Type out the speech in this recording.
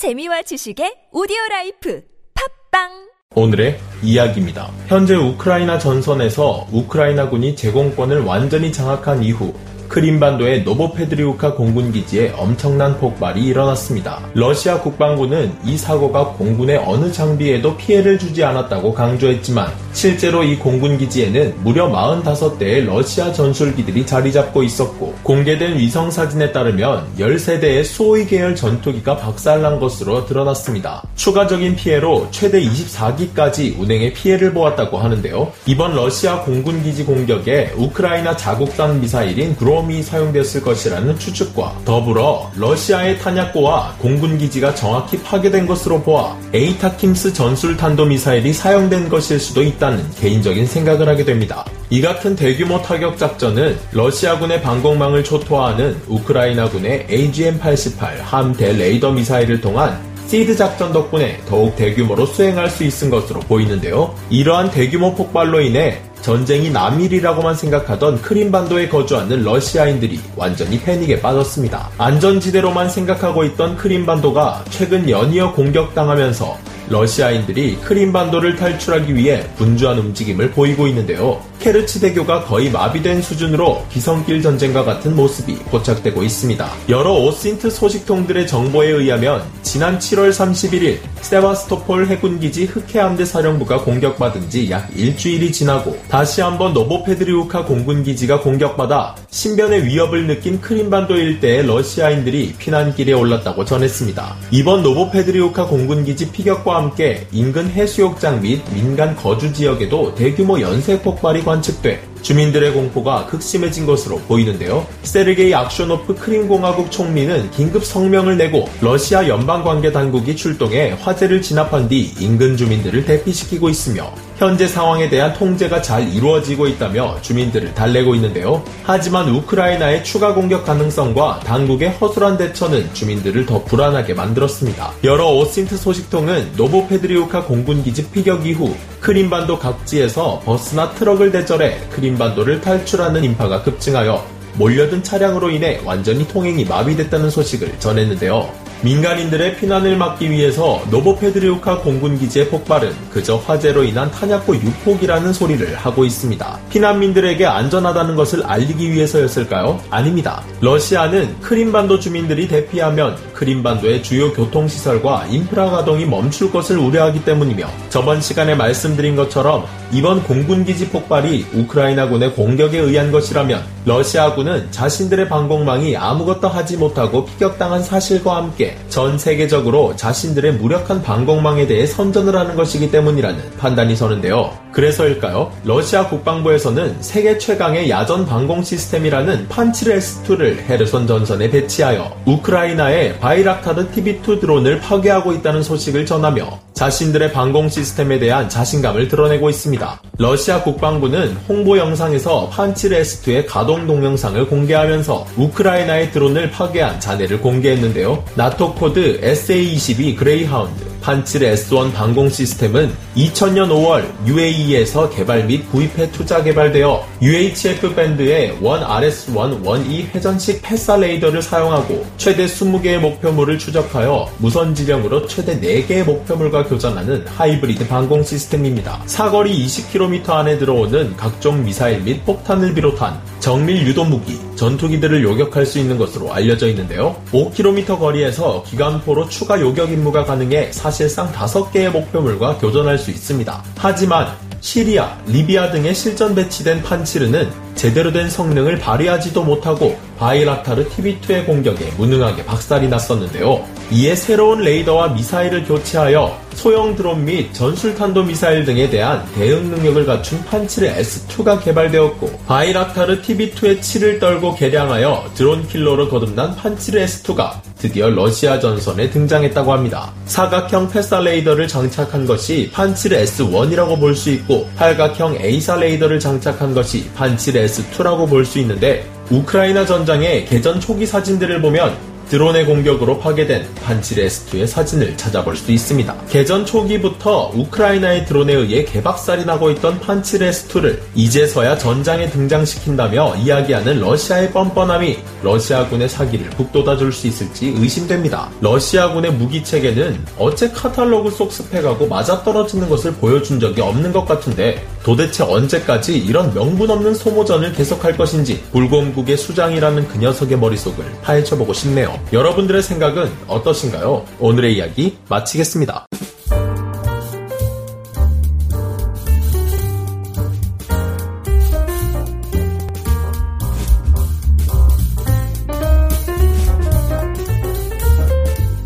재미와 지식의 오디오 라이프 팟빵 오늘의 이야기입니다. 현재 우크라이나 전선에서 우크라이나군이 제공권을 완전히 장악한 이후 크림반도의 노보페드리우카 공군기지에 엄청난 폭발이 일어났습니다. 러시아 국방부는 이 사고가 공군의 어느 장비에도 피해를 주지 않았다고 강조했지만 실제로 이 공군기지에는 무려 45대의 러시아 전술기들이 자리 잡고 있었고 공개된 위성 사진에 따르면 13대의 수호이 계열 전투기가 박살난 것으로 드러났습니다. 추가적인 피해로 최대 24기까지 운행에 피해를 보았다고 하는데요. 이번 러시아 공군기지 공격에 우크라이나 자국산 미사일인 보험이 사용됐을 것이라는 추측과 더불어 러시아의 탄약고와 공군기지가 정확히 파괴된 것으로 보아 ATACMS 전술 탄도미사일이 사용된 것일 수도 있다 는 개인적인 생각을 하게 됩니다. 이 같은 대규모 타격 작전은 러시아군의 방공망을 초토화하는 우크라이나군의 AGM-88 HARM 대레이더 미사일을 통한 SEAD 작전 덕분에 더욱 대규모로 수행할 수 있은 것으로 보이는데요. 이러한 대규모 폭발로 인해 전쟁이 남일이라고만 생각하던 크림반도에 거주하는 러시아인들이 완전히 패닉에 빠졌습니다. 안전지대로만 생각하고 있던 크림반도가 최근 연이어 공격당하면서 러시아인들이 크림반도를 탈출하기 위해 분주한 움직임을 보이고 있는데요. 케르치 대교가 거의 마비된 수준으로 귀성길 전쟁과 같은 모습이 포착되고 있습니다. 여러 OSINT 소식통들의 정보에 의하면 지난 7월 31일 세바스토폴 해군기지 흑해함대 사령부가 공격받은 지 약 일주일이 지나고 다시 한번 노보페드리우카 공군기지가 공격받아 신변의 위협을 느낀 크림반도 일대의 러시아인들이 피난길에 올랐다고 전했습니다. 이번 노보페드리우카 공군기지 피격과 함께 인근 해수욕장 및 민간 거주 지역에도 대규모 연쇄 폭발이 관측돼 주민들의 공포가 극심해진 것으로 보이는데요. 세르게이 악쇼노프 크림공화국 총리는 긴급 성명을 내고 러시아 연방관계 당국이 출동해 화재를 진압한 뒤 인근 주민들을 대피시키고 있으며 현재 상황에 대한 통제가 잘 이루어지고 있다며 주민들을 달래고 있는데요. 하지만 우크라이나의 추가 공격 가능성과 당국의 허술한 대처는 주민들을 더 불안하게 만들었습니다. 여러 OSINT 소식통은 노보페드리우카 공군기지 피격 이후 크림반도 각지에서 버스나 트럭을 대절해 크림 반도를 탈출하는 인파가 급증하여 몰려든 차량으로 인해 완전히 통행이 마비됐다는 소식을 전했는데요. 민간인들의 피난을 막기 위해서 노보페드리우카 공군기지의 폭발은 그저 화재로 인한 탄약고 유폭이라는 소리를 하고 있습니다. 피난민들에게 안전하다는 것을 알리기 위해서였을까요? 아닙니다. 러시아는 크림반도 주민들이 대피하면 크림반도의 주요 교통시설과 인프라 가동이 멈출 것을 우려하기 때문이며 저번 시간에 말씀드린 것처럼 이번 공군기지 폭발이 우크라이나군의 공격에 의한 것이라면 러시아군은 자신들의 방공망이 아무것도 하지 못하고 피격당한 사실과 함께 전 세계적으로 자신들의 무력한 방공망에 대해 선전을 하는 것이기 때문이라는 판단이 서는데요. 그래서일까요? 러시아 국방부에서는 세계 최강의 야전 방공 시스템이라는 판치르 S2를 헤르손 전선에 배치하여 우크라이나의 바이락타르 TB2 드론을 파괴하고 있다는 소식을 전하며 자신들의 방공 시스템에 대한 자신감을 드러내고 있습니다. 러시아 국방부는 홍보 영상에서 판치르 S2의 가동 동영상을 공개하면서 우크라이나의 드론을 파괴한 잔해를 공개했는데요. 나토 코드 SA-22 그레이하운드, 판치르 S1 방공 시스템은 2000년 5월 UAE에서 개발 및 구입해 투자 개발되어 UHF 밴드의 1RS1 1E 회전식 PESA 레이더를 사용하고 최대 20개의 목표물을 추적하여 무선 지령으로 최대 4개의 목표물과 교전하는 하이브리드 방공 시스템입니다. 사거리 20km 안에 들어오는 각종 미사일 및 폭탄을 비롯한 정밀 유도 무기, 전투기들을 요격할 수 있는 것으로 알려져 있는데요. 5km 거리에서 기관포로 추가 요격 임무가 가능해 사실상 5개의 목표물과 교전할 수 있습니다. 하지만 시리아, 리비아 등에 실전 배치된 판치르는 제대로 된 성능을 발휘하지도 못하고 바이락타르 TB2의 공격에 무능하게 박살이 났었는데요. 이에 새로운 레이더와 미사일을 교체하여 소형 드론 및 전술탄도 미사일 등에 대한 대응 능력을 갖춘 판치르 S2가 개발되었고 바이락타르 TB2의 치를 떨고 개량하여 드론 킬러로 거듭난 판치르 S2가 드디어 러시아 전선에 등장했다고 합니다. 사각형 PESA 레이더를 장착한 것이 판치르 S1이라고 볼 수 있고 팔각형 AESA 레이더를 장착한 것이 판치르 S2라고 볼 수 있는데 우크라이나 전장의 개전 초기 사진들을 보면 드론의 공격으로 파괴된 판치레스투의 사진을 찾아볼 수 있습니다. 개전 초기부터 우크라이나의 드론에 의해 개박살이 나고 있던 판치레스투를 이제서야 전장에 등장시킨다며 이야기하는 러시아의 뻔뻔함이 러시아군의 사기를 북돋아 줄 수 있을지 의심됩니다. 러시아군의 무기 체계는 어째 카탈로그 속 스펙하고 맞아떨어지는 것을 보여준 적이 없는 것 같은데 도대체 언제까지 이런 명분 없는 소모전을 계속할 것인지 불곰국의 수장이라는 그 녀석의 머릿속을 파헤쳐보고 싶네요. 여러분들의 생각은 어떠신가요? 오늘의 이야기 마치겠습니다.